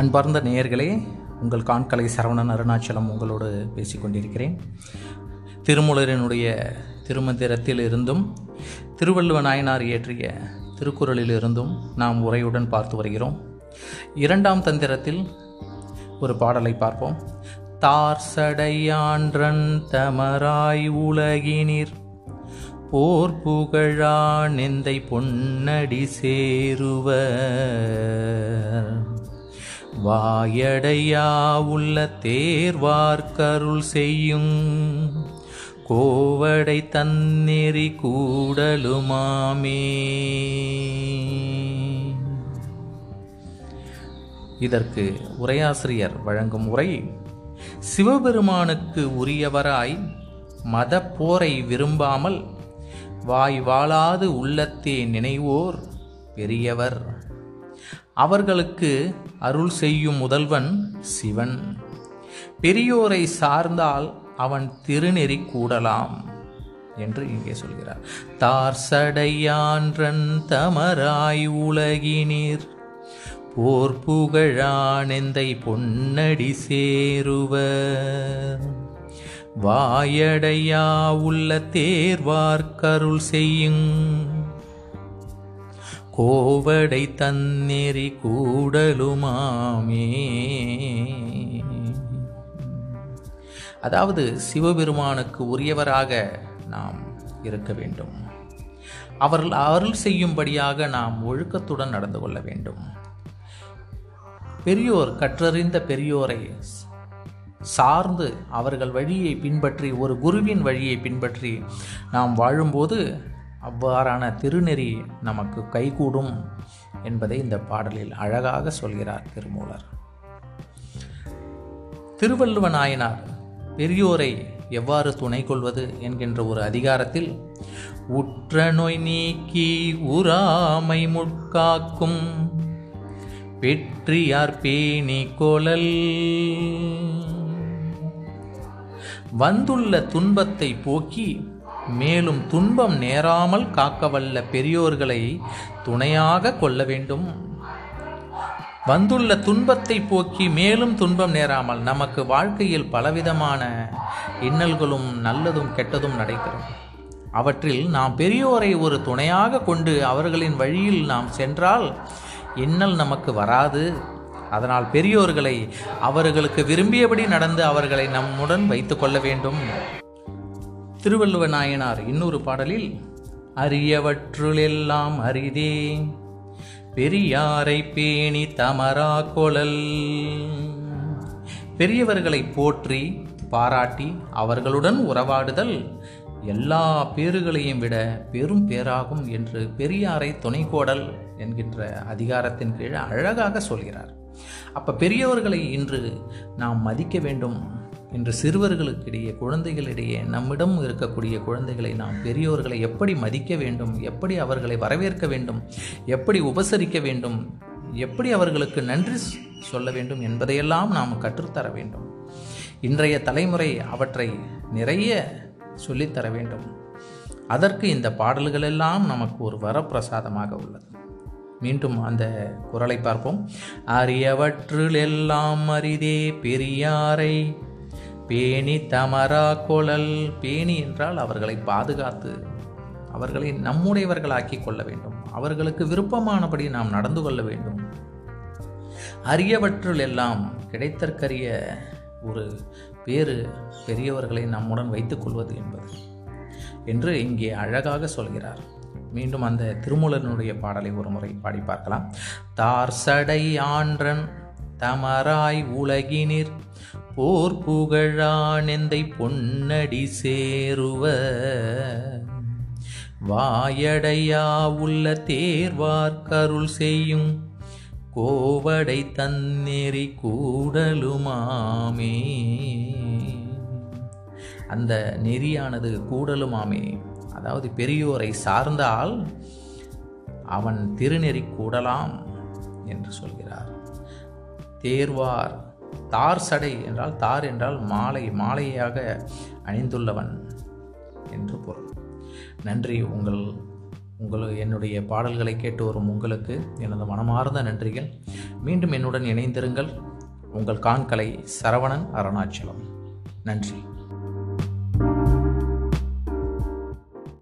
அன்பார்ந்த நேயர்களே உங்கள் காண்கலை சரவணன் அருணாச்சலம் உங்களோடு பேசிக்கொண்டிருக்கிறேன் திருமூலரினுடைய திருமந்திரத்தில் இருந்தும் திருவள்ளுவ நாயனார் இயற்றிய திருக்குறளில் இருந்தும் நாம் உரையுடன் பார்த்து வருகிறோம். இரண்டாம் தந்திரத்தில் ஒரு பாடலை பார்ப்போம். தார் சடையான்றன் தமராய் உலகினிர் போர் புகழா நெந்தை பொன்னடி சேருவர் வாயடையா உள்ள தேர்வார்க்கருள் செய்யும். கோவடை தன்னெறி கூடலுமாமே. இதற்கு உரையாசிரியர் வழங்கும் உரை சிவபெருமானுக்கு உரியவராய் மத போரை விரும்பாமல் வாய் வாழாது உள்ளத்தே நினைவோர் பெரியவர். அவர்களுக்கு அருள் செய்யும் முதல்வன் சிவன். பெரியோரை சார்ந்தால் அவன் திருநெறி கூடலாம் என்று இங்கே சொல்கிறார். தார் சடையான்றன் தமராய் உலகினீர் போர் புகழானெந்தை பொன்னடி சேருவர். வாயடையா உள்ள தேர்வார்க்கருள் செய்யுங் கோவடை தன்னெறி கூடலுமாமே. அதாவது சிவபெருமானுக்கு உரியவராக நாம் இருக்க வேண்டும். அவர்கள் அருள் செய்யும்படியாக நாம் ஒழுக்கத்துடன் நடந்து கொள்ள வேண்டும். பெரியோர் கற்றறிந்த பெரியோரை சார்ந்து அவர்கள் வழியை பின்பற்றி ஒரு குருவின் வழியை பின்பற்றி நாம் வாழும்போது அவ்வாறான திருநெறி நமக்கு கைகூடும் என்பதை இந்த பாடலில் அழகாக சொல்கிறார் திருமூலர். திருவள்ளுவ நாயனார் பெரியோரை எவ்வாறு துணை கொள்வது என்கின்ற ஒரு அதிகாரத்தில் உற்ற நோய் நீக்கி உறாமை முட்காக்கும் வெற்றியார் பேணி கோலல். வந்துள்ள துன்பத்தை போக்கி மேலும் துன்பம் நேராமல் காக்கவல்ல பெரியோர்களை துணையாக கொள்ள வேண்டும். வந்துள்ள துன்பத்தை போக்கி மேலும் துன்பம் நேராமல் நமக்கு வாழ்க்கையில் பலவிதமான இன்னல்களும் நல்லதும் கெட்டதும் நடைபெறும். அவற்றில் நாம் பெரியோரை ஒரு துணையாக கொண்டு அவர்களின் வழியில் நாம் சென்றால் இன்னல் நமக்கு வராது. அதனால் பெரியோர்களை அவர்களுக்கு விரும்பியபடி நடந்து அவர்களை நம்முடன் வைத்து கொள்ள வேண்டும். திருவள்ளுவ நாயனார் இன்னொரு பாடலில் அரியவற்றுளெல்லாம் அரிதே பெரியாரை பேணி தமரா கொழல். பெரியவர்களை போற்றி பாராட்டி அவர்களுடன் உறவாடுதல் எல்லா பேறுகளையும் விட பெரும் பேராகும் என்று பெரியாரை துணைக்கோடல் என்கின்ற அதிகாரத்தின் கீழ் அழகாக சொல்கிறார். அப்ப பெரியவர்களை இன்று நாம் மதிக்க வேண்டும். இன்று சிறுவர்களுக்கிடையே குழந்தைகளிடையே நம்மிடம் இருக்கக்கூடிய குழந்தைகளை நாம் பெரியோர்களை எப்படி மதிக்க வேண்டும்? எப்படி அவர்களை வரவேற்க வேண்டும்? எப்படி உபசரிக்க வேண்டும்? எப்படி அவர்களுக்கு நன்றி சொல்ல வேண்டும் என்பதையெல்லாம் நாம் கற்றுத்தர வேண்டும். இன்றைய தலைமுறை அவற்றை நிறைய சொல்லித்தர வேண்டும். அதற்கு இந்த பாடல்களெல்லாம் நமக்கு ஒரு வரப்பிரசாதமாக உள்ளது. மீண்டும் அந்த குரலை பார்ப்போம். அரியவற்றில் எல்லாம் அரிதே பெரியாரை பேணி தமரா கொழல். பேணி என்றால் அவர்களை பாதுகாத்து அவர்களை நம்முடையவர்களாக்கி கொள்ள வேண்டும். அவர்களுக்கு விருப்பமானபடி நாம் நடந்து கொள்ள வேண்டும். அரியவற்றுள் எல்லாம் கிடைத்தற்கரிய ஒரு பேறு பெரியவர்களை நம்முடன் வைத்துக் கொள்வது என்பது என்று இங்கே அழகாக சொல்கிறார். மீண்டும் அந்த திருமூலனுடைய பாடலை ஒரு முறை பாடி பார்க்கலாம். தார் சடை ஆன்றன் தமராய் உலகினிர் போர் புகழானெந்தை பொன்னடி சேருவ. வாயடையா உள்ள தேர்வார்க்கருள் செய்யும். கோவடை தன்னெறி கூடலுமாமே. அந்த நெறியானது கூடலுமாமே. அதாவது பெரியோரை சார்ந்தால் அவன் திருநெறி கூடலாம் என்று சொல்கிறார். தேர்வார் தார் சடை என்றால் தார் என்றால் மாலை மாலையாக அணிந்துள்ளவன் என்று பொருள். நன்றி உங்கள் உங்கள் என்னுடைய பாடல்களை கேட்டு வரும் உங்களுக்கு எனது மனமார்ந்த நன்றிகள். மீண்டும் என்னுடன் இணைந்திருங்கள். உங்கள் காண்கலை சரவணன் அருணாச்சலம். நன்றி.